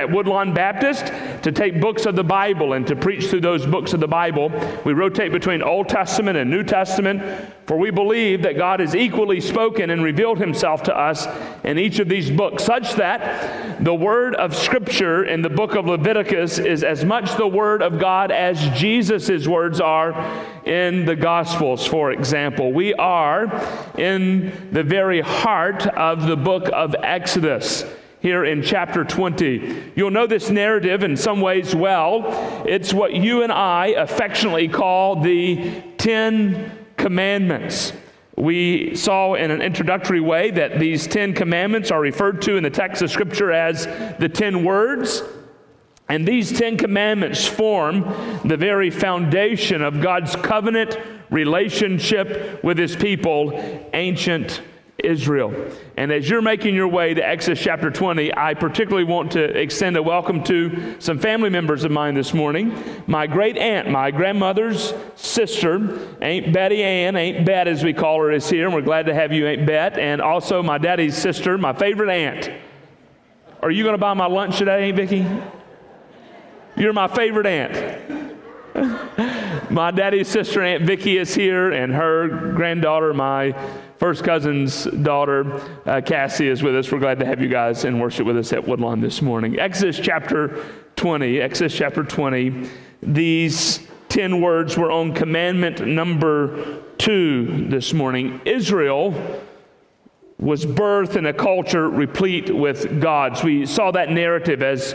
at Woodlawn Baptist to take books of the Bible and to preach through those books of the Bible. We rotate between Old Testament and New Testament, for we believe that God has equally spoken and revealed himself to us in each of these books, such that the word of Scripture in the book of Leviticus is as much the word of God as Jesus' words are in the Gospels, for example. We are in the very heart of the book of Exodus here in chapter 20. You'll know this narrative in some ways well. It's what you and I affectionately call the Ten Commandments. We saw in an introductory way that these Ten Commandments are referred to in the text of Scripture as the Ten Words. And these Ten Commandments form the very foundation of God's covenant relationship with His people, ancient Israel. And as you're making your way to Exodus chapter 20, I particularly want to extend a welcome to some family members of mine this morning. My great aunt, my grandmother's sister, Aunt Betty Ann, Aunt Bet as we call her, is here, and we're glad to have you, Aunt Bet. And also my daddy's sister, my favorite aunt. Are you going to buy my lunch today, Aunt Vicki? You're my favorite aunt. my daddy's sister, Aunt Vicki, is here, and her granddaughter, my first cousin's daughter, uh, Cassie, is with us. We're glad to have you guys in worship with us at Woodlawn this morning. Exodus chapter 20, Exodus chapter 20. These 10 words were on commandment number two this morning. Israel was birthed in a culture replete with gods. We saw that narrative as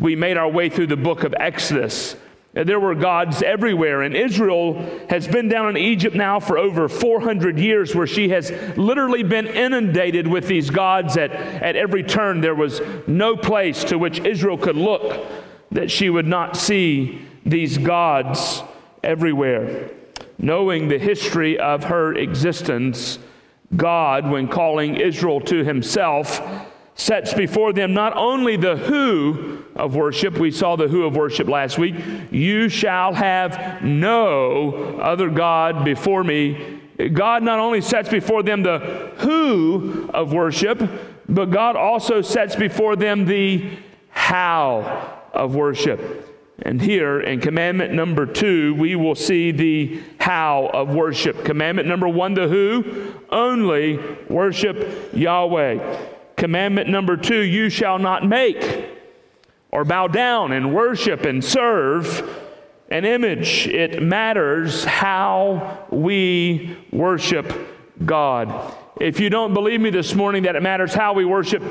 we made our way through the book of Exodus. There were gods everywhere, and Israel has been down in Egypt now for over 400 years, where she has literally been inundated with these gods at, at every turn. There was no place to which Israel could look that she would not see these gods everywhere. Knowing the history of her existence, God, when calling Israel to himself, sets before them not only the who of worship, we saw the who of worship last week, you shall have no other God before me. God not only sets before them the who of worship, but God also sets before them the how of worship. And here in commandment number two, we will see the how of worship. Commandment number one, the who, only worship Yahweh. Commandment number two you shall not make or bow down and worship and serve an image. It matters how we worship God. If you don't believe me this morning that it matters how we worship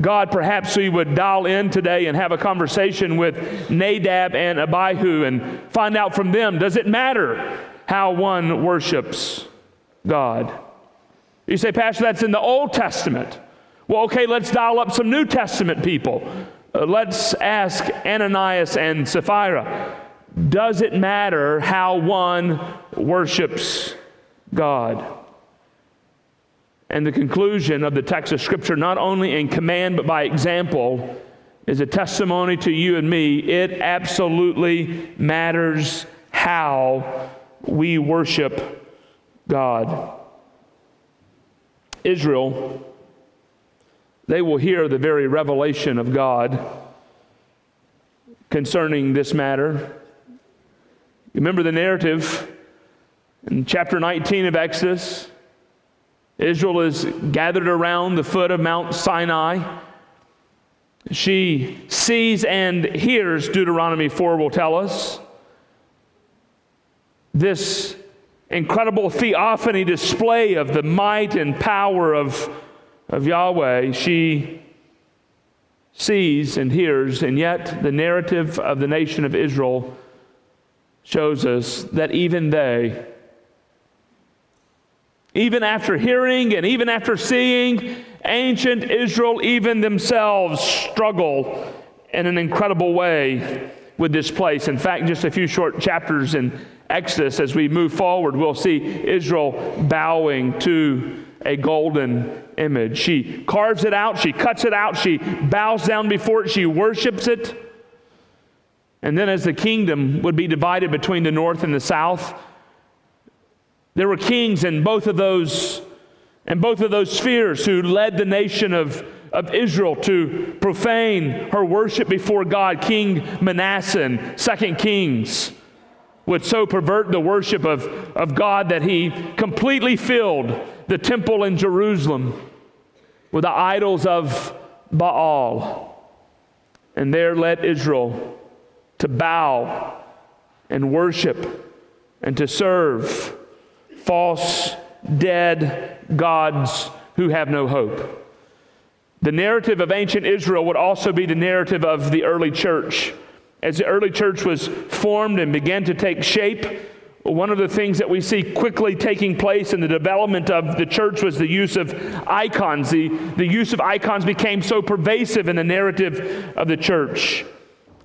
God, perhaps we would dial in today and have a conversation with Nadab and Abihu and find out from them does it matter how one worships God? You say, Pastor, that's in the Old Testament. Well, okay, let's dial up some New Testament people. Uh, let's ask Ananias and Sapphira Does it matter how one worships God? And the conclusion of the text of Scripture, not only in command but by example, is a testimony to you and me. It absolutely matters how we worship God. Israel they will hear the very revelation of God concerning this matter. Remember the narrative in chapter 19 of Exodus? Israel is gathered around the foot of Mount Sinai. She sees and hears, Deuteronomy 4 will tell us, this incredible theophany display of the might and power of of Yahweh, she sees and hears, and yet the narrative of the nation of Israel shows us that even they, even after hearing and even after seeing, ancient Israel, even themselves, struggle in an incredible way with this place. In fact, just a few short chapters in Exodus, as we move forward, we'll see Israel bowing to a golden image. She carves it out, she cuts it out, she bows down before it, she worships it. And then, as the kingdom would be divided between the north and the south, there were kings in both of those and both of those spheres who led the nation of, of Israel to profane her worship before God, King Manasseh in 2 Kings would so pervert the worship of, of God that he completely filled the temple in Jerusalem with the idols of Baal. And there led Israel to bow and worship and to serve false, dead gods who have no hope. The narrative of ancient Israel would also be the narrative of the early church. As the early church was formed and began to take shape, one of the things that we see quickly taking place in the development of the church was the use of icons. The, the use of icons became so pervasive in the narrative of the church.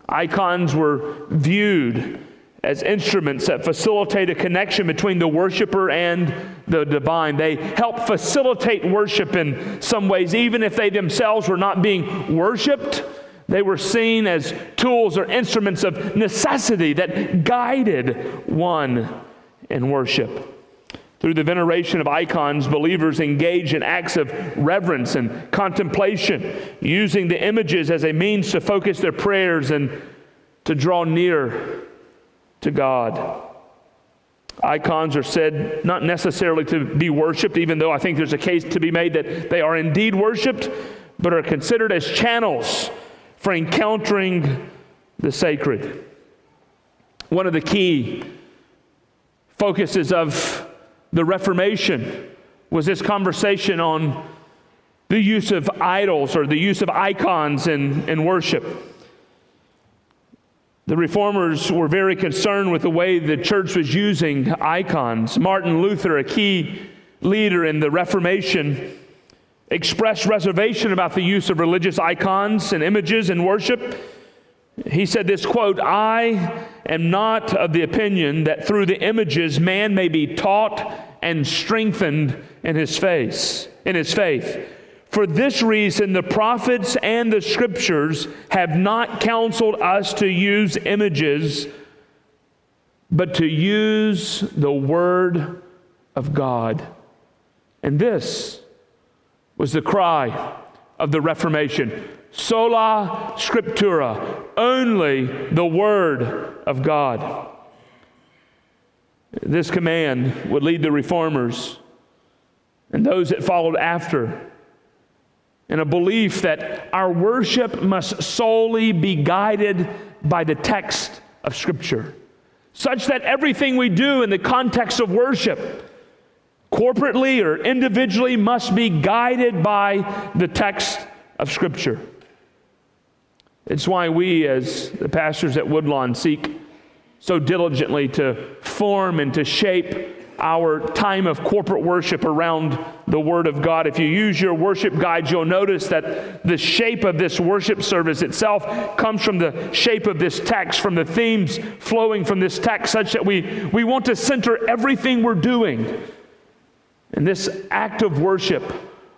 Icons were viewed as instruments that facilitate a connection between the worshiper and the divine. They help facilitate worship in some ways, even if they themselves were not being worshiped. They were seen as tools or instruments of necessity that guided one in worship. Through the veneration of icons, believers engage in acts of reverence and contemplation, using the images as a means to focus their prayers and to draw near to God. Icons are said not necessarily to be worshiped, even though I think there's a case to be made that they are indeed worshiped, but are considered as channels for encountering the sacred. One of the key focuses of the Reformation was this conversation on the use of idols or the use of icons in, in worship. The reformers were very concerned with the way the church was using icons. Martin Luther, a key leader in the Reformation, expressed reservation about the use of religious icons and images in worship. He said this quote, I am not of the opinion that through the images man may be taught and strengthened in his face, in his faith. For this reason, the prophets and the scriptures have not counseled us to use images, but to use the word of God. And this was the cry of the Reformation sola scriptura, only the Word of God. This command would lead the reformers and those that followed after in a belief that our worship must solely be guided by the text of Scripture, such that everything we do in the context of worship corporately or individually, must be guided by the text of Scripture. It's why we, as the pastors at Woodlawn, seek so diligently to form and to shape our time of corporate worship around the Word of God. If you use your worship guides, you'll notice that the shape of this worship service itself comes from the shape of this text, from the themes flowing from this text, such that we, we want to center everything we're doing and this act of worship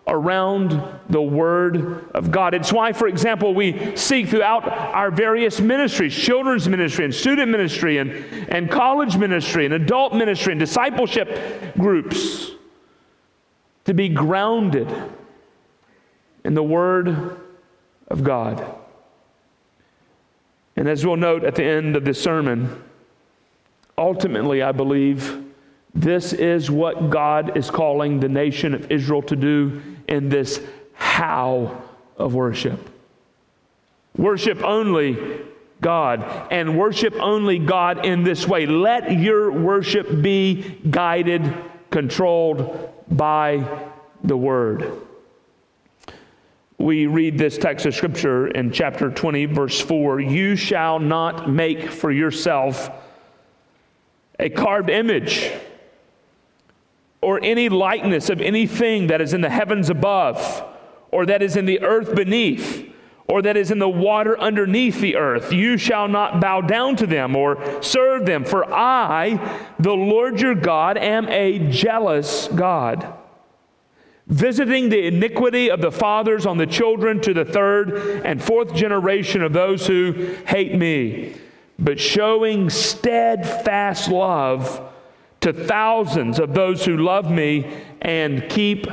around the Word of God. It's why, for example, we seek throughout our various ministries children's ministry, and student ministry, and, and college ministry, and adult ministry, and discipleship groups to be grounded in the Word of God. And as we'll note at the end of this sermon, ultimately, I believe this is what God is calling the nation of Israel to do in this how of worship. Worship only God and worship only God in this way. Let your worship be guided, controlled by the Word. We read this text of Scripture in chapter 20, verse 4 You shall not make for yourself a carved image or any likeness of anything that is in the heavens above, or that is in the earth beneath, or that is in the water underneath the earth. You shall not bow down to them or serve them, for I, the Lord your God, am a jealous God. Visiting the iniquity of the fathers on the children to the third and fourth generation of those who hate me, but showing steadfast love to thousands of those who love me and keep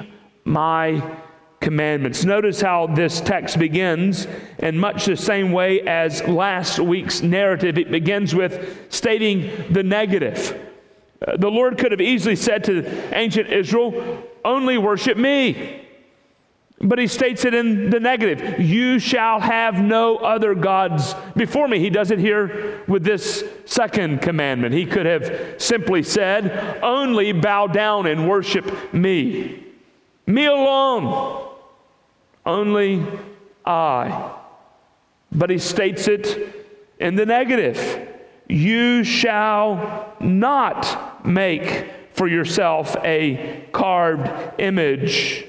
my commandments. Notice how this text begins in much the same way as last week's narrative. It begins with stating the negative. Uh, the Lord could have easily said to ancient Israel, Only worship me. But he states it in the negative You shall have no other gods before me. He does it here with this second commandment. He could have simply said, Only bow down and worship me. Me alone. Only I. But he states it in the negative You shall not make for yourself a carved image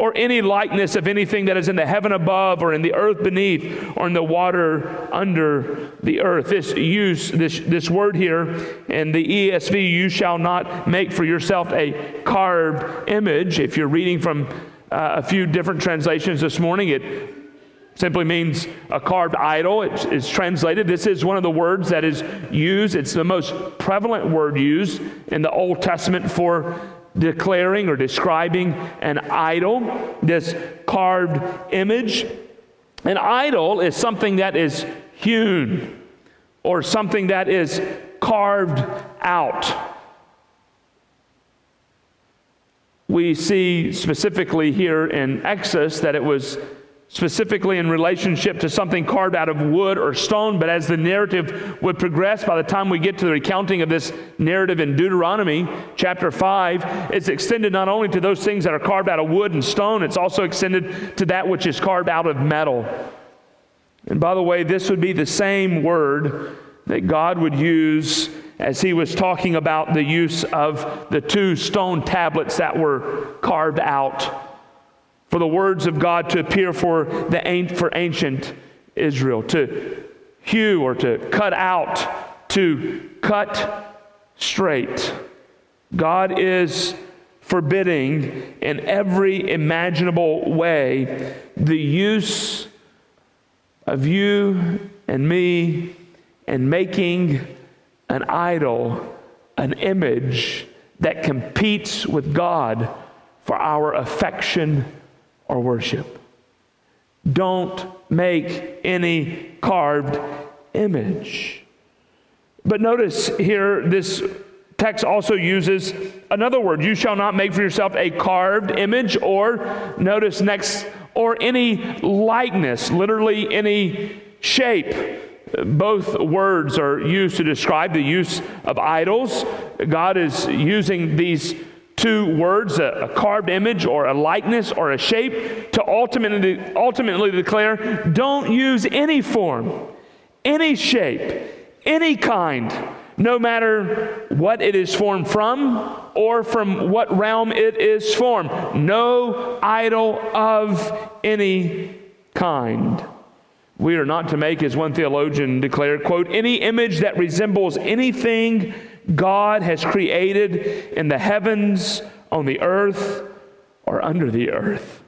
or any likeness of anything that is in the heaven above or in the earth beneath or in the water under the earth. This use this this word here in the ESV you shall not make for yourself a carved image. If you're reading from uh, a few different translations this morning, it simply means a carved idol. It's, it's, translated. This is one of the words that is used. It's the most prevalent word used in the Old Testament for declaring or describing an idol, this carved image. An idol is something that is hewn or something that is carved out. We see specifically here in Exodus that it was specifically in relationship to something carved out of wood or stone. But as the narrative would progress, by the time we get to the recounting of this narrative in Deuteronomy chapter 5, it's extended not only to those things that are carved out of wood and stone, it's also extended to that which is carved out of metal. And by the way, this would be the same word that God would use as he was talking about the use of the two stone tablets that were carved out for the words of God to appear for, the, for ancient Israel, to hew or to cut out, to cut straight. God is forbidding in every imaginable way the use of you and me and making an idol, an image that competes with God for our affection or worship. Don't make any carved image. But notice here, this text also uses another word. You shall not make for yourself a carved image, or notice next, or any likeness, literally any shape. Both words are used to describe the use of idols. God is using these two words, a, a, carved image or a likeness or a shape, to ultimately, ultimately declare don't use any form, any shape, any kind, no matter what it is formed from or from what realm it is formed. No idol of any kind. We are not to make, as one theologian declared, quote, any image that resembles anything God has created in the heavens, on the earth, or under the earth.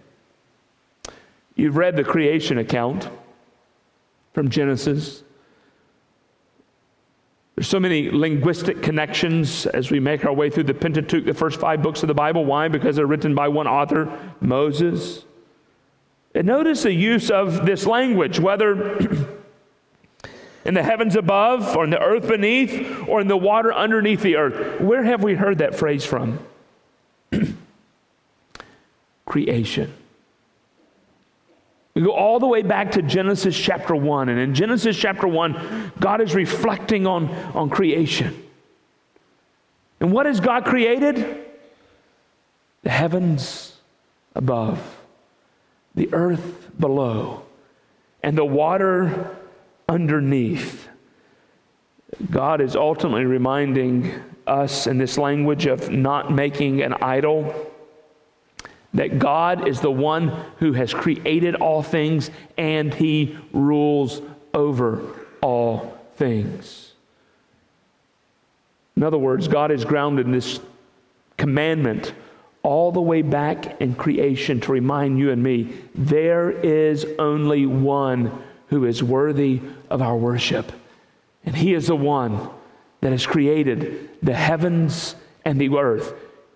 You've read the creation account from Genesis. There's so many linguistic connections as we make our way through the Pentateuch, the first five books of the Bible. Why? Because they're written by one author, Moses. And notice the use of this language, whether in the heavens above, or in the earth beneath, or in the water underneath the earth. Where have we heard that phrase from? Creation. We go all the way back to Genesis chapter 1. And in Genesis chapter 1, God is reflecting on, on creation. And what has God created? The heavens above, the earth below, and the water underneath. God is ultimately reminding us in this language of not making an idol that God is the one who has created all things and he rules over all things. In other words, God is grounded in this commandment all the way back in creation to remind you and me there is only one who is worthy of our worship. And He is the one that has created the heavens and the earth.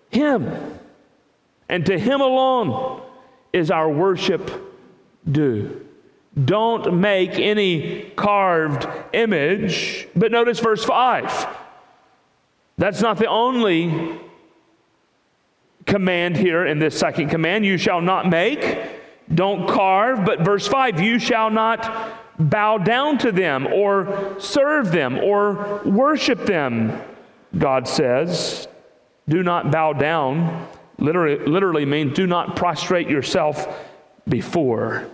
Him. And to Him alone is our worship due? Don't make any carved image. But notice verse 5. That's not the only command here in this second command. You shall not make, don't carve. But verse 5, you shall not bow down to them or serve them or worship them, God says. Do not bow down. Literally, literally means do not prostrate yourself before.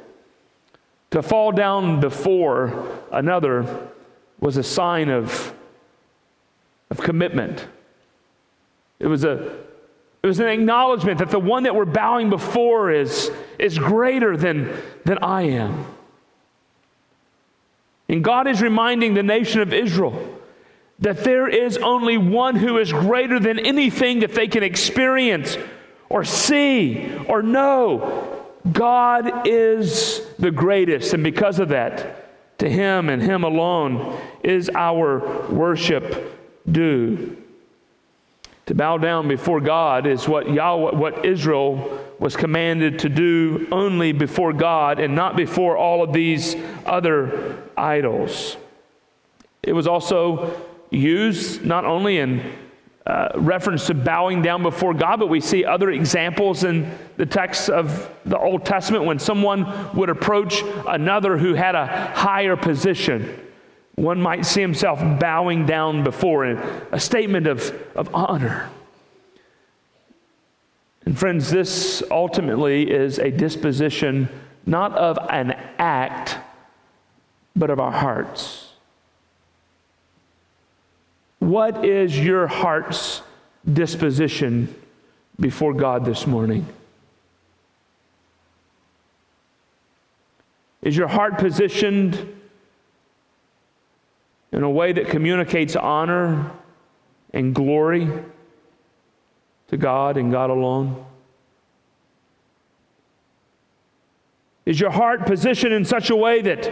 To fall down before another was a sign of, of commitment. It was, a, it was an acknowledgement that the one that we're bowing before is, is greater than, than I am. And God is reminding the nation of Israel that there is only one who is greater than anything that they can experience or see or know. God is the greatest, and because of that, to Him and Him alone is our worship due. To bow down before God is what Yahweh, what Israel was commanded to do only before God and not before all of these other idols. It was also used not only in uh, reference to bowing down before God, but we see other examples in the text of the Old Testament when someone would approach another who had a higher position. One might see himself bowing down before a statement of, of honor. And friends, this ultimately is a disposition not of an act, but of our hearts. What is your heart's disposition before God this morning? Is your heart positioned in a way that communicates honor and glory to God and God alone? Is your heart positioned in such a way that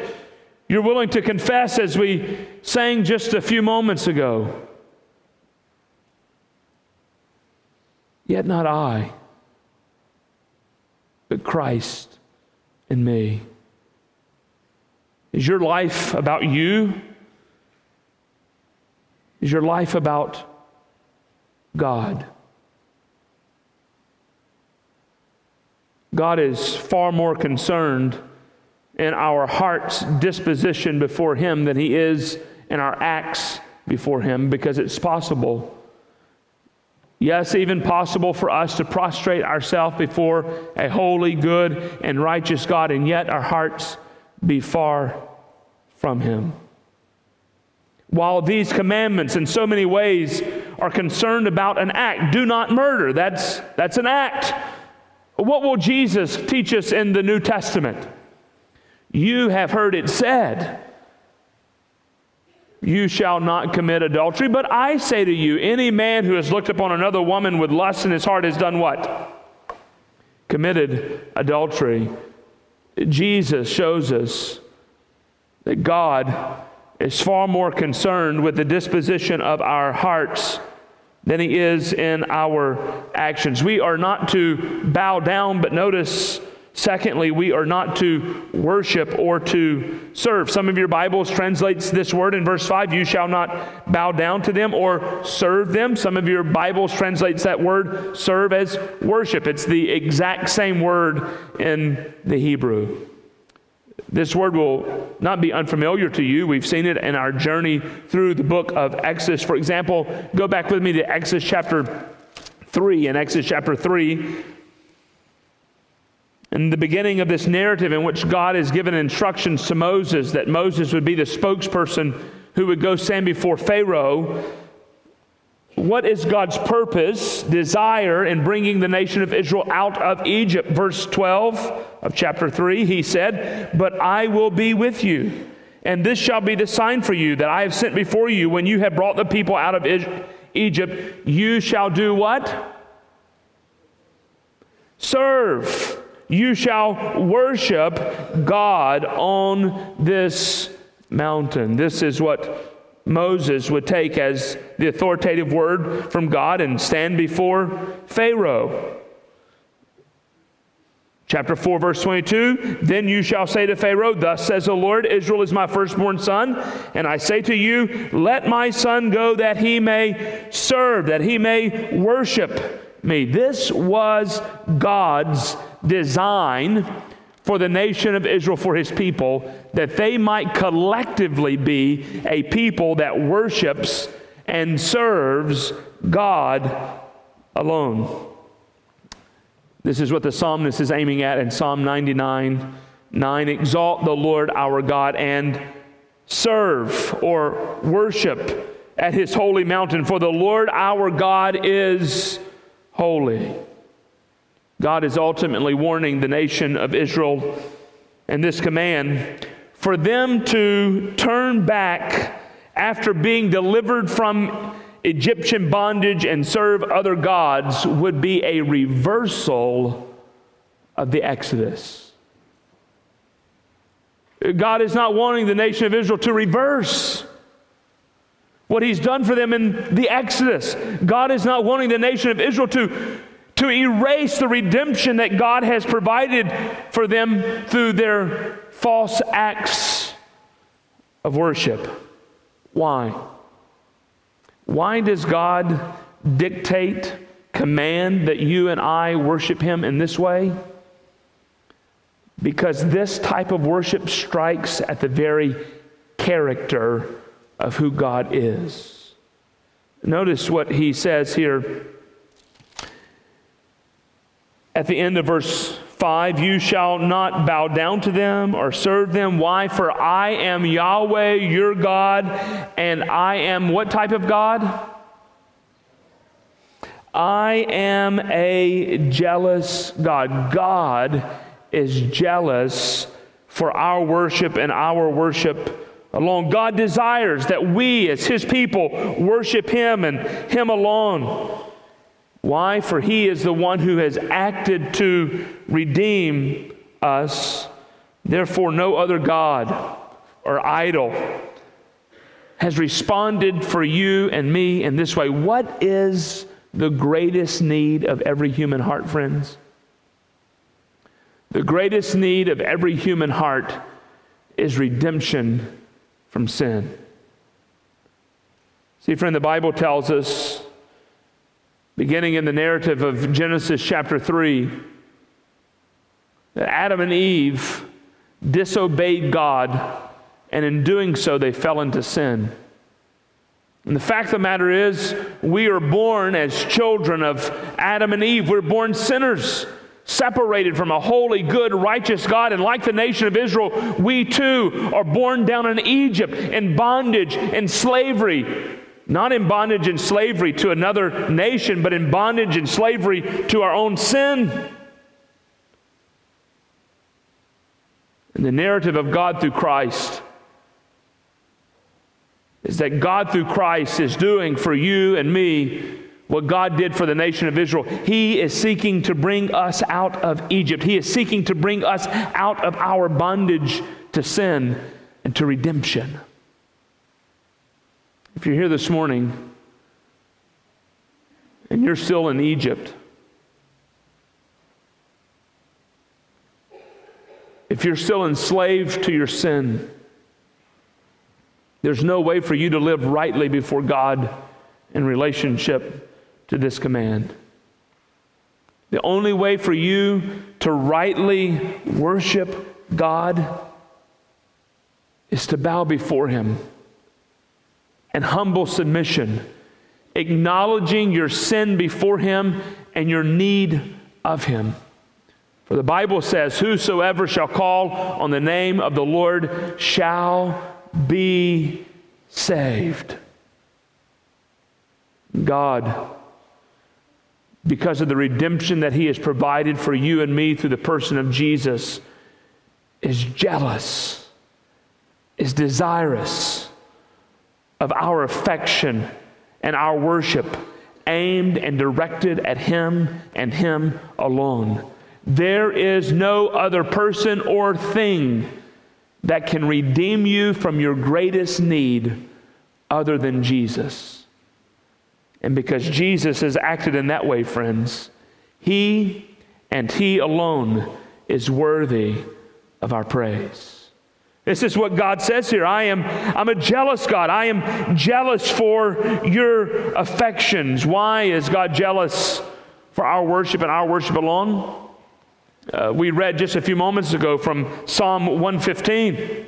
you're willing to confess, as we sang just a few moments ago. Yet not I, but Christ in me. Is your life about you? Is your life about God? God is far more concerned in our heart's disposition before Him than He is in our acts before Him because it's possible. Yes, even possible for us to prostrate ourselves before a holy, good, and righteous God, and yet our hearts be far from Him. While these commandments, in so many ways, are concerned about an act, do not murder. That's, that's an act. What will Jesus teach us in the New Testament? You have heard it said, You shall not commit adultery. But I say to you, any man who has looked upon another woman with lust in his heart has done what? Committed adultery. Jesus shows us that God is far more concerned with the disposition of our hearts than he is in our actions. We are not to bow down, but notice Secondly, we are not to worship or to serve. Some of your Bibles translates this word in verse 5, you shall not bow down to them or serve them. Some of your Bibles translates that word serve as worship. It's the exact same word in the Hebrew. This word will not be unfamiliar to you. We've seen it in our journey through the book of Exodus. For example, go back with me to Exodus chapter 3. In Exodus chapter 3, in the beginning of this narrative, in which God has given instructions to Moses that Moses would be the spokesperson who would go stand before Pharaoh, what is God's purpose, desire in bringing the nation of Israel out of Egypt? Verse 12 of chapter 3, he said, But I will be with you, and this shall be the sign for you that I have sent before you when you have brought the people out of Egypt. You shall do what? Serve you shall worship God on this mountain. This is what Moses would take as the authoritative word from God and stand before Pharaoh. Chapter 4, verse 22 Then you shall say to Pharaoh, Thus says the Lord, Israel is my firstborn son, and I say to you, Let my son go that he may serve, that he may worship me. This was God's design for the nation of Israel, for his people, that they might collectively be a people that worships and serves God alone. This is what the psalmist is aiming at in Psalm 99 9. Exalt the Lord our God and serve or worship at his holy mountain, for the Lord our God is holy. God is ultimately warning the nation of Israel and this command for them to turn back after being delivered from Egyptian bondage and serve other gods would be a reversal of the Exodus. God is not wanting the nation of Israel to reverse what He's done for them in the Exodus. God is not wanting the nation of Israel to, to erase the redemption that God has provided for them through their false acts of worship. Why? Why does God dictate, command that you and I worship Him in this way? Because this type of worship strikes at the very character of who God is. Notice what he says here at the end of verse 5 You shall not bow down to them or serve them. Why? For I am Yahweh your God, and I am what type of God? I am a jealous God. God is jealous for our worship and our worship alone. God desires that we, as His people, worship Him and Him alone. Why? For he is the one who has acted to redeem us. Therefore, no other God or idol has responded for you and me in this way. What is the greatest need of every human heart, friends? The greatest need of every human heart is redemption from sin. See, friend, the Bible tells us beginning in the narrative of Genesis chapter 3, that Adam and Eve disobeyed God, and in doing so, they fell into sin. And the fact of the matter is, we are born as children of Adam and Eve. We're born sinners, separated from a holy, good, righteous God. And like the nation of Israel, we too are born down in Egypt, in bondage, in slavery, not in bondage and slavery to another nation, but in bondage and slavery to our own sin. And the narrative of God through Christ is that God through Christ is doing for you and me what God did for the nation of Israel. He is seeking to bring us out of Egypt, He is seeking to bring us out of our bondage to sin and to redemption. If you're here this morning and you're still in Egypt, if you're still enslaved to your sin, there's no way for you to live rightly before God in relationship to this command. The only way for you to rightly worship God is to bow before Him and humble submission, acknowledging your sin before Him and your need of Him. For the Bible says, Whosoever shall call on the name of the Lord shall be saved. God, because of the redemption that He has provided for you and me through the person of Jesus, is jealous, is desirous of our affection and our worship aimed and directed at Him and Him alone. There is no other person or thing that can redeem you from your greatest need other than Jesus. And because Jesus has acted in that way, friends, He and He alone is worthy of our praise. This is what God says here. I am I'm a jealous God. I am jealous for your affections. Why is God jealous for our worship and our worship alone? Uh, we read just a few moments ago from Psalm 115.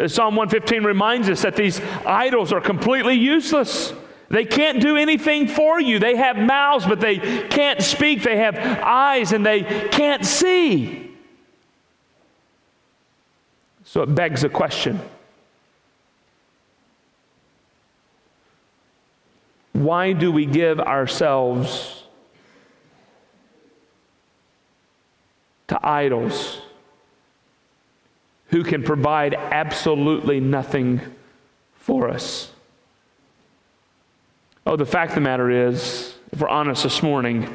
Uh, Psalm 115 reminds us that these idols are completely useless. They can't do anything for you. They have mouths, but they can't speak. They have eyes, and they can't see. So it begs a question Why do we give ourselves to idols who can provide absolutely nothing for us? Oh, the fact of the matter is, if we're honest this morning,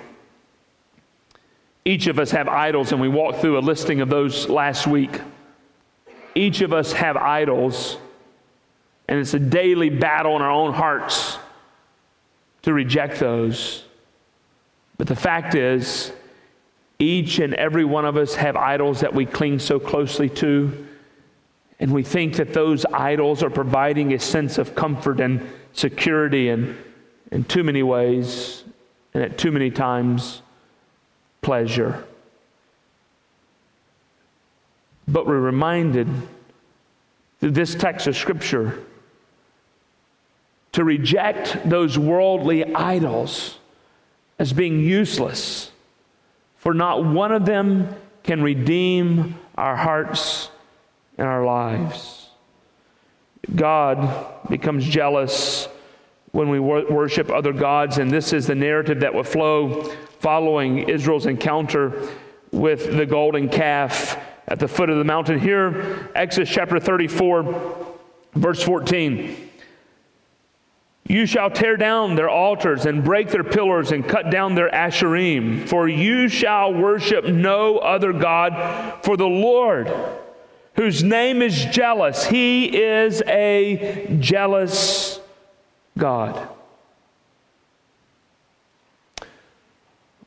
each of us have idols, and we walked through a listing of those last week. Each of us have idols, and it's a daily battle in our own hearts to reject those. But the fact is, each and every one of us have idols that we cling so closely to, and we think that those idols are providing a sense of comfort and security and in too many ways and at too many times pleasure. But we're reminded through this text of Scripture to reject those worldly idols as being useless, for not one of them can redeem our hearts and our lives. God becomes jealous when we wor- worship other gods. And this is the narrative that will flow following Israel's encounter with the golden calf at the foot of the mountain. Here, Exodus chapter 34, verse 14. You shall tear down their altars and break their pillars and cut down their asherim, for you shall worship no other God, for the Lord, whose name is jealous, he is a jealous God.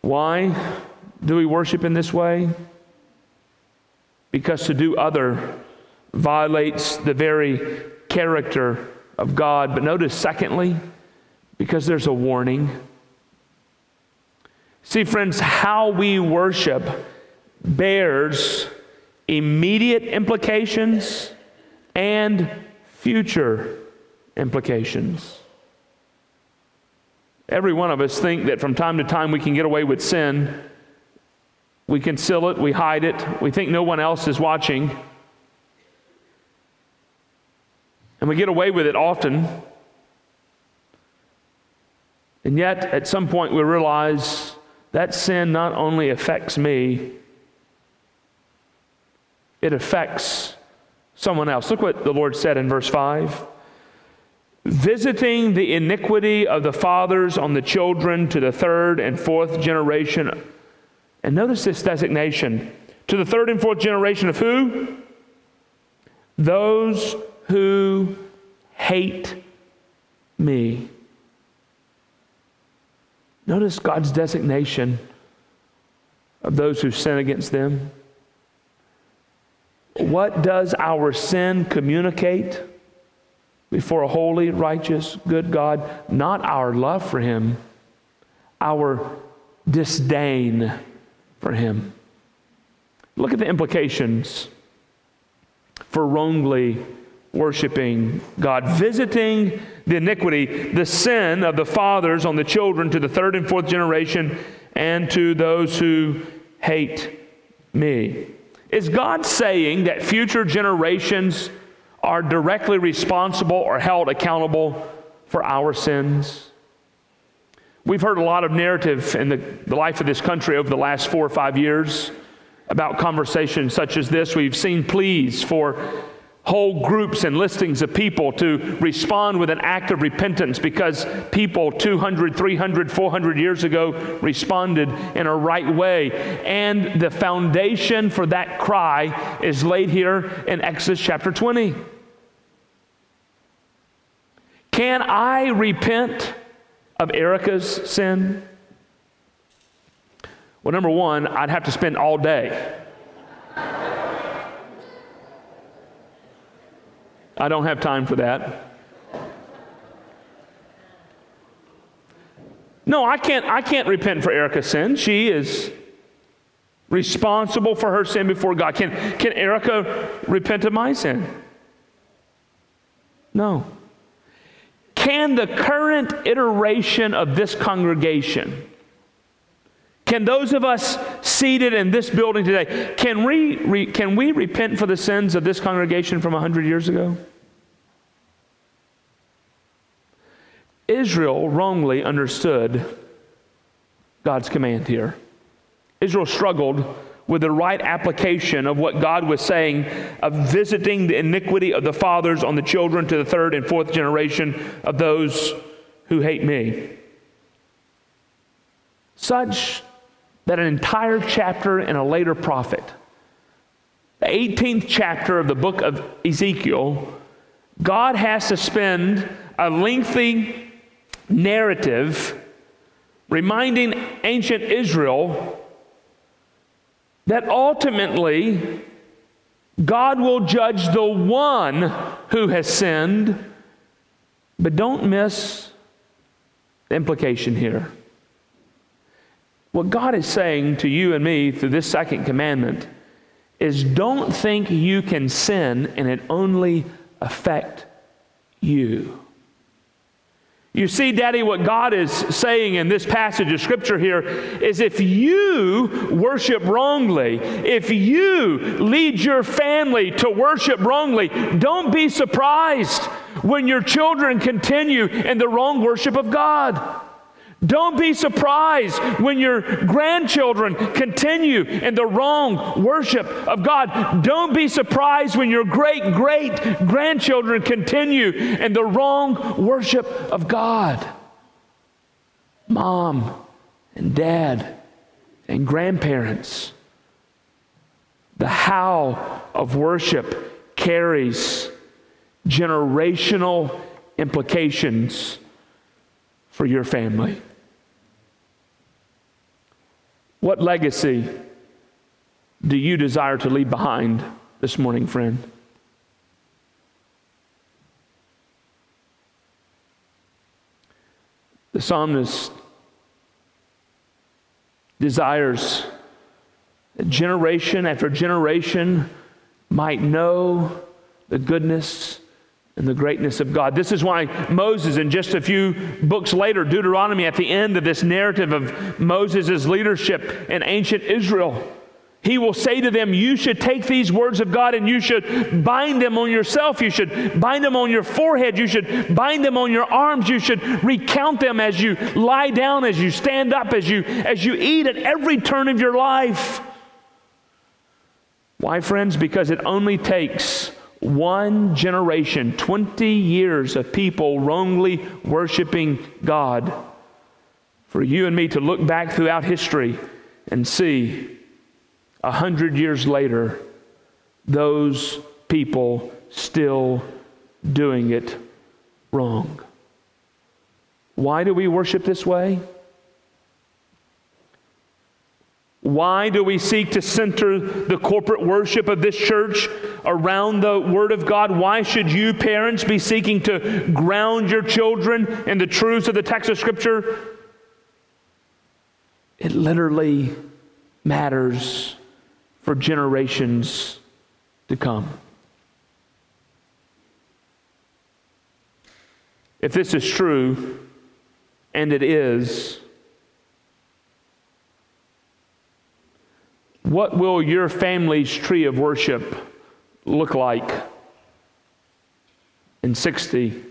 Why do we worship in this way? Because to do other violates the very character of God. But notice, secondly, because there's a warning. See, friends, how we worship bears immediate implications and future implications. Every one of us think that from time to time we can get away with sin. We conceal it, we hide it, we think no one else is watching. And we get away with it often. And yet, at some point, we realize that sin not only affects me, it affects someone else. Look what the Lord said in verse 5 visiting the iniquity of the fathers on the children to the third and fourth generation. And notice this designation to the third and fourth generation of who? Those who hate me. Notice God's designation of those who sin against them. What does our sin communicate? before a holy, righteous, good God, not our love for Him, our disdain for Him. Look at the implications for wrongly worshiping God, visiting the iniquity, the sin of the fathers on the children to the third and fourth generation, and to those who hate me. Is God saying that future generations are directly responsible or held accountable for our sins. We've heard a lot of narrative in the, the life of this country over the last four or five years about conversations such as this. We've seen pleas for whole groups and listings of people to respond with an act of repentance because people 200, 300, 400 years ago responded in a right way. And the foundation for that cry is laid here in Exodus chapter 20. Can I repent of Erica's sin? Well, number one, I'd have to spend all day. I don't have time for that. No, I can't, I can't repent for Erica's sin. She is responsible for her sin before God. Can, can Erica repent of my sin? No. Can the current iteration of this congregation, can those of us seated in this building today, can we, re, can we repent for the sins of this congregation from 100 years ago? Israel wrongly understood God's command here. Israel struggled with the right application of what God was saying of visiting the iniquity of the fathers on the children to the third and fourth generation of those who hate me. Such that an entire chapter in a later prophet, the 18th chapter of the book of Ezekiel, God has to spend a lengthy narrative reminding ancient Israel that ultimately God will judge the one who has sinned. But don't miss the implication here. What God is saying to you and me through this second commandment is don't think you can sin and it only affect you. You see, Daddy, what God is saying in this passage of Scripture here is if you worship wrongly, if you lead your family to worship wrongly, don't be surprised when your children continue in the wrong worship of God. Don't be surprised when your grandchildren continue in the wrong worship of God. Don't be surprised when your great great grandchildren continue in the wrong worship of God. Mom and dad and grandparents, the how of worship carries generational implications for your family. What legacy do you desire to leave behind this morning, friend? The psalmist desires that generation after generation might know the goodness and the greatness of God. This is why Moses, in just a few books later, Deuteronomy, at the end of this narrative of Moses' leadership in ancient Israel, he will say to them, You should take these words of God and you should bind them on yourself. You should bind them on your forehead. You should bind them on your arms. You should recount them as you lie down, as you stand up, as you, as you eat at every turn of your life. Why, friends? Because it only takes one generation, 20 years of people wrongly worshiping God, for you and me to look back throughout history and see a hundred years later, those people still doing it wrong. Why do we worship this way? Why do we seek to center the corporate worship of this church around the Word of God? Why should you, parents, be seeking to ground your children in the truths of the text of Scripture? It literally matters for generations to come. If this is true, and it is, What will your family's tree of worship look like in 60,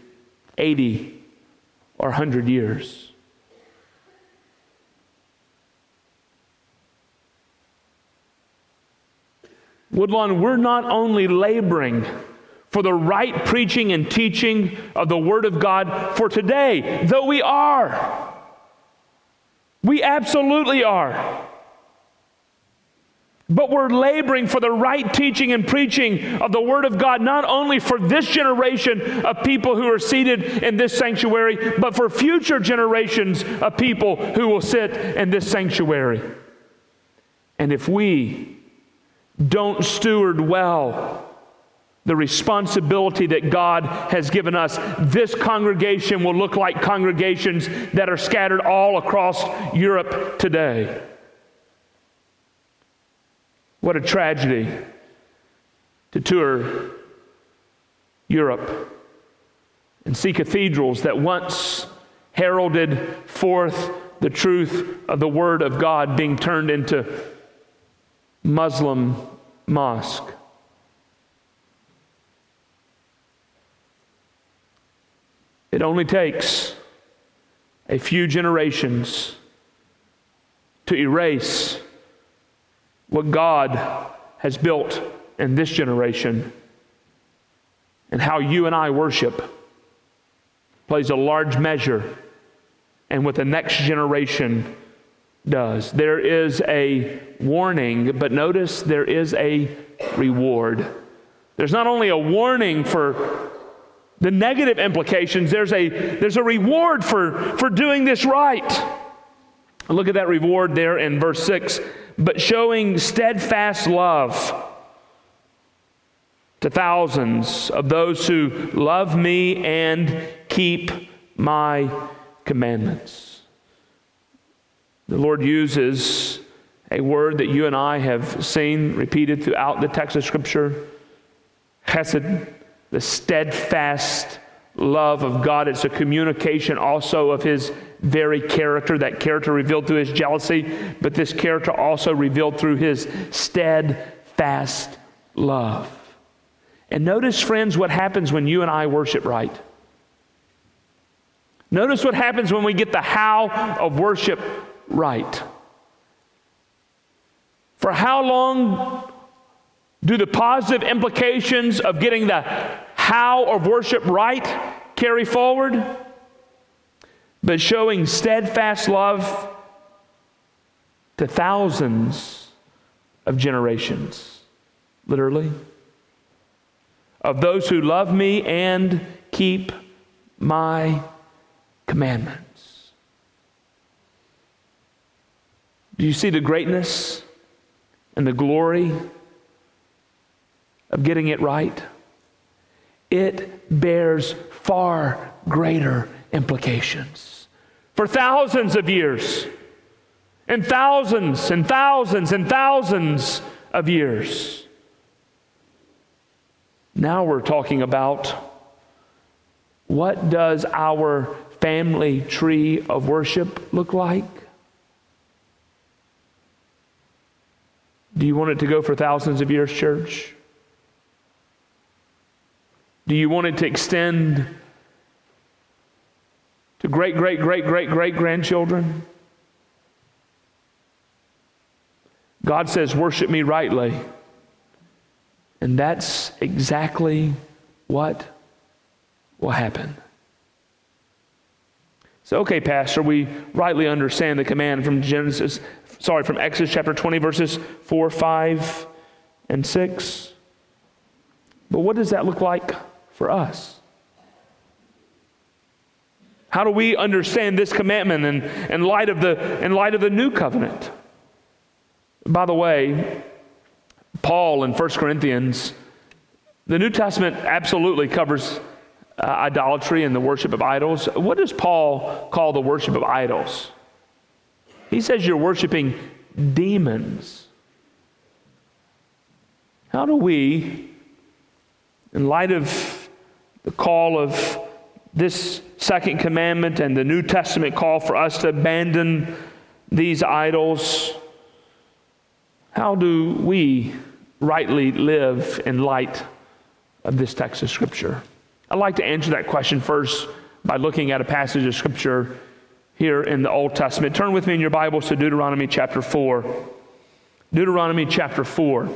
80, or 100 years? Woodlawn, we're not only laboring for the right preaching and teaching of the Word of God for today, though we are. We absolutely are. But we're laboring for the right teaching and preaching of the Word of God, not only for this generation of people who are seated in this sanctuary, but for future generations of people who will sit in this sanctuary. And if we don't steward well the responsibility that God has given us. This congregation will look like congregations that are scattered all across Europe today. What a tragedy to tour Europe and see cathedrals that once heralded forth the truth of the Word of God being turned into Muslim mosque. It only takes a few generations to erase what God has built in this generation and how you and I worship plays a large measure and what the next generation does. There is a warning, but notice there is a reward. There's not only a warning for the negative implications, there's a, there's a reward for, for doing this right. Look at that reward there in verse 6. But showing steadfast love to thousands of those who love me and keep my commandments. The Lord uses a word that you and I have seen repeated throughout the text of Scripture chesed, the steadfast love of God. It's a communication also of His very character, that character revealed through His jealousy, but this character also revealed through His steadfast love. And notice, friends, what happens when you and I worship right. Notice what happens when we get the how of worship right. For how long do the positive implications of getting the how of worship right carry forward? But showing steadfast love to thousands of generations, literally of those who love me and keep my commandments. Do you see the greatness and the glory of getting it right? It bears far greater implications for thousands of years, and thousands and thousands and thousands of years. Now we're talking about what does our family tree of worship look like? Do you want it to go for thousands of years, church? Do you want it to extend to great, great, great, great, great grandchildren? God says, Worship me rightly. And that's exactly what will happen. So, okay, Pastor, we rightly understand the command from Genesis, sorry, from Exodus chapter 20, verses 4, 5, and 6. But what does that look like for us? How do we understand this commandment in, in, light of the, in light of the new covenant? By the way, Paul in 1 Corinthians, the New Testament absolutely covers uh, idolatry and the worship of idols. What does Paul call the worship of idols? He says you're worshiping demons. How do we, in light of the call of this second commandment and the New Testament call for us to abandon these idols, how do we rightly live in light of this text of Scripture? I'd like to answer that question first by looking at a passage of Scripture here in the Old Testament. Turn with me in your Bibles to Deuteronomy chapter 4. Deuteronomy chapter 4.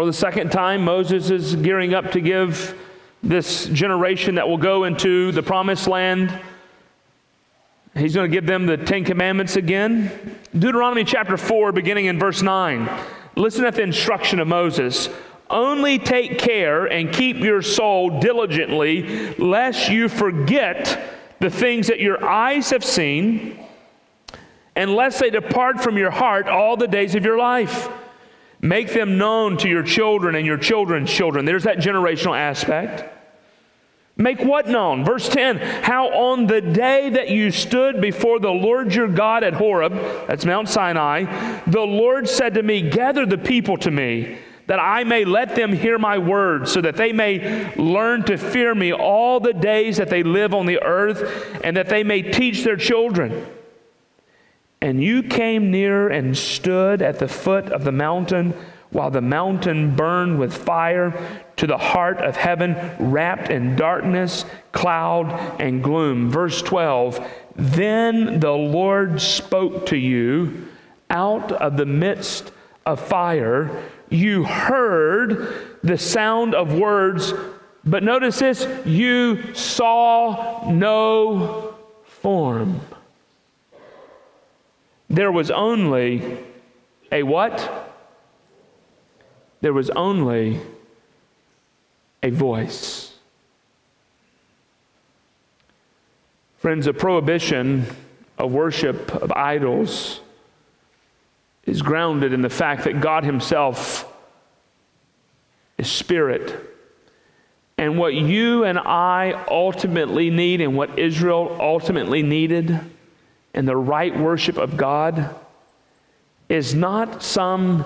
For the second time, Moses is gearing up to give this generation that will go into the promised land. He's going to give them the Ten Commandments again. Deuteronomy chapter 4, beginning in verse 9. Listen at the instruction of Moses. Only take care and keep your soul diligently, lest you forget the things that your eyes have seen, and lest they depart from your heart all the days of your life. Make them known to your children and your children's children. There's that generational aspect. Make what known? Verse 10 How on the day that you stood before the Lord your God at Horeb, that's Mount Sinai, the Lord said to me, Gather the people to me, that I may let them hear my words, so that they may learn to fear me all the days that they live on the earth, and that they may teach their children. And you came near and stood at the foot of the mountain while the mountain burned with fire to the heart of heaven, wrapped in darkness, cloud, and gloom. Verse 12 Then the Lord spoke to you out of the midst of fire. You heard the sound of words, but notice this you saw no form. There was only a what? There was only a voice. Friends, a prohibition of worship of idols is grounded in the fact that God Himself is spirit. And what you and I ultimately need, and what Israel ultimately needed, and the right worship of God is not some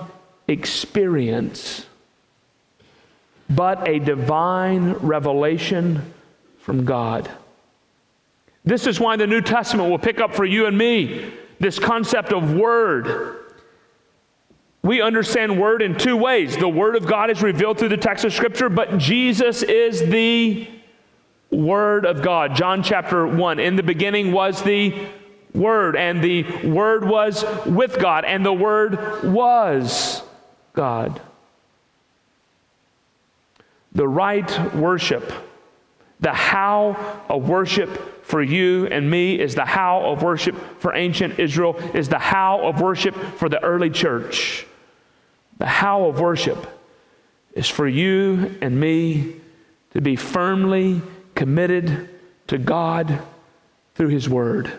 experience, but a divine revelation from God. This is why the New Testament will pick up for you and me this concept of word. We understand word in two ways. The word of God is revealed through the text of Scripture, but Jesus is the word of God. John chapter 1 In the beginning was the Word, and the Word was with God, and the Word was God. The right worship, the how of worship for you and me is the how of worship for ancient Israel, is the how of worship for the early church. The how of worship is for you and me to be firmly committed to God through His Word.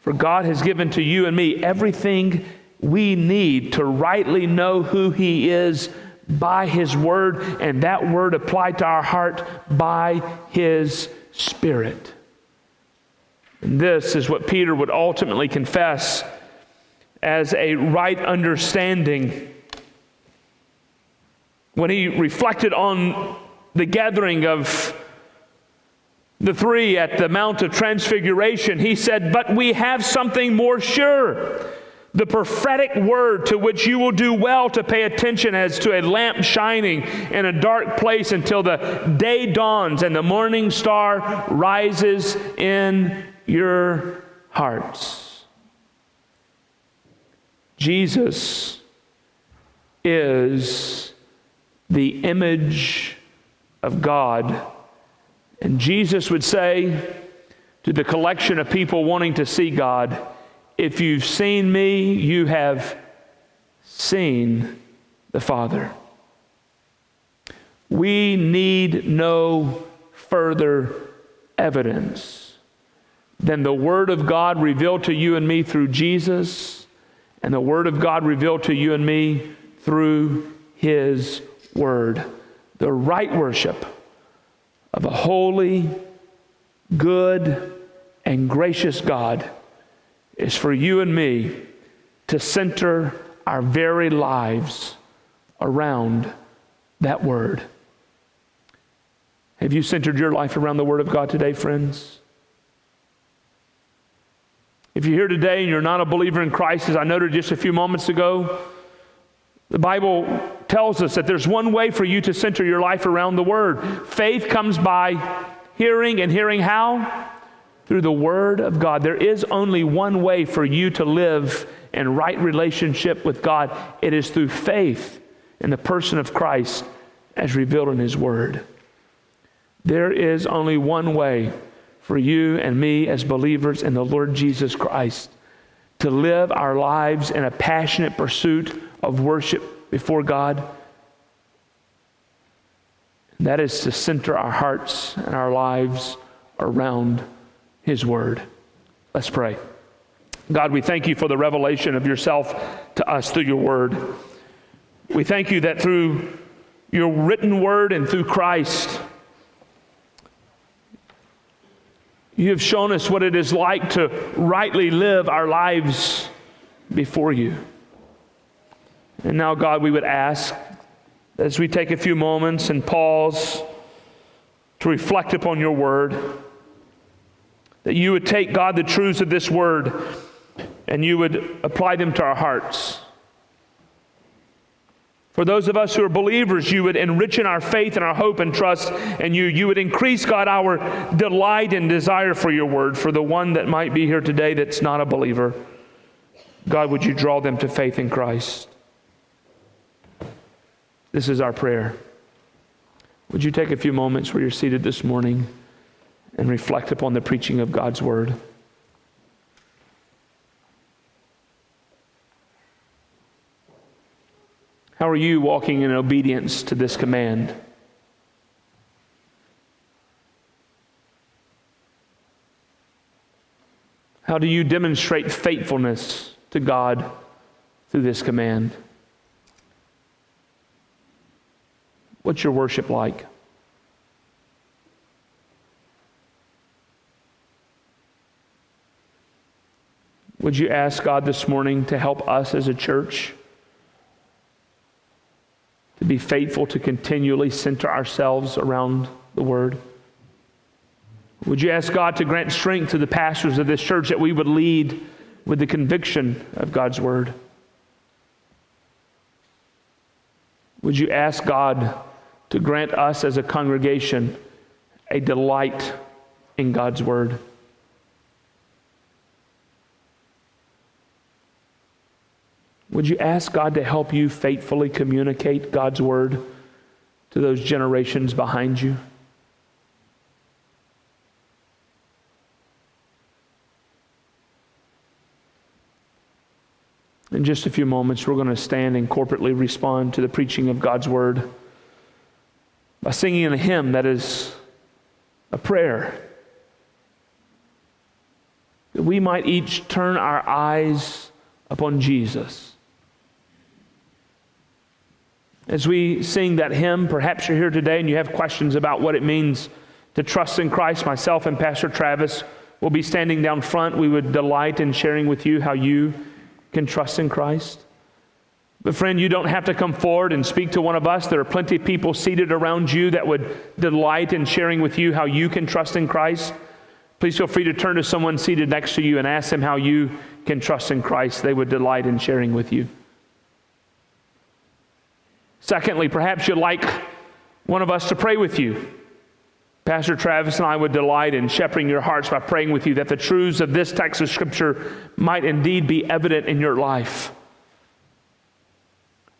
For God has given to you and me everything we need to rightly know who He is by His Word, and that Word applied to our heart by His Spirit. And this is what Peter would ultimately confess as a right understanding when he reflected on the gathering of the three at the Mount of Transfiguration, he said, But we have something more sure. The prophetic word to which you will do well to pay attention as to a lamp shining in a dark place until the day dawns and the morning star rises in your hearts. Jesus is the image of God and Jesus would say to the collection of people wanting to see God, If you've seen me, you have seen the Father. We need no further evidence than the Word of God revealed to you and me through Jesus, and the Word of God revealed to you and me through His Word. The right worship of a holy, good, and gracious God is for you and me to center our very lives around that Word. Have you centered your life around the Word of God today, friends? If you're here today and you're not a believer in Christ, as I noted just a few moments ago, the Bible tells us that there's one way for you to center your life around the Word. Faith comes by hearing, and hearing how? Through the Word of God. There is only one way for you to live in right relationship with God it is through faith in the person of Christ as revealed in His Word. There is only one way for you and me as believers in the Lord Jesus Christ to live our lives in a passionate pursuit of worship before God. That is to center our hearts and our lives around His Word. Let's pray. God, we thank you for the revelation of yourself to us through your word. We thank you that through your written word and through Christ, you have shown us what it is like to rightly live our lives before you. And now, God, we would ask as we take a few moments and pause to reflect upon your word, that you would take, God, the truths of this word and you would apply them to our hearts. For those of us who are believers, you would enrich in our faith and our hope and trust, and you, you would increase, God, our delight and desire for your word. For the one that might be here today that's not a believer, God, would you draw them to faith in Christ? This is our prayer. Would you take a few moments where you're seated this morning and reflect upon the preaching of God's word? How are you walking in obedience to this command? How do you demonstrate faithfulness to God through this command? What's your worship like? Would you ask God this morning to help us as a church? to be faithful to continually center ourselves around the Word? Would you ask God to grant strength to the pastors of this church that we would lead with the conviction of God's Word? Would you ask God to grant us as a congregation a delight in God's Word? Would you ask God to help you faithfully communicate God's word to those generations behind you? In just a few moments, we're going to stand and corporately respond to the preaching of God's word by singing a hymn that is a prayer. That we might each turn our eyes upon Jesus as we sing that hymn, perhaps you're here today and you have questions about what it means to trust in Christ. Myself and Pastor Travis will be standing down front. We would delight in sharing with you how you can trust in Christ. But, friend, you don't have to come forward and speak to one of us. There are plenty of people seated around you that would delight in sharing with you how you can trust in Christ. Please feel free to turn to someone seated next to you and ask them how you can trust in Christ. They would delight in sharing with you. Secondly, perhaps you'd like one of us to pray with you. Pastor Travis and I would delight in shepherding your hearts by praying with you that the truths of this text of Scripture might indeed be evident in your life.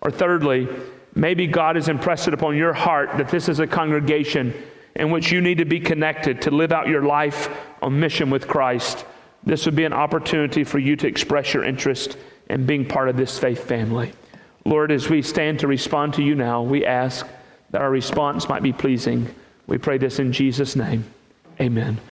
Or thirdly, maybe God has impressed it upon your heart that this is a congregation in which you need to be connected to live out your life on mission with Christ. This would be an opportunity for you to express your interest in being part of this faith family. Lord, as we stand to respond to you now, we ask that our response might be pleasing. We pray this in Jesus' name. Amen.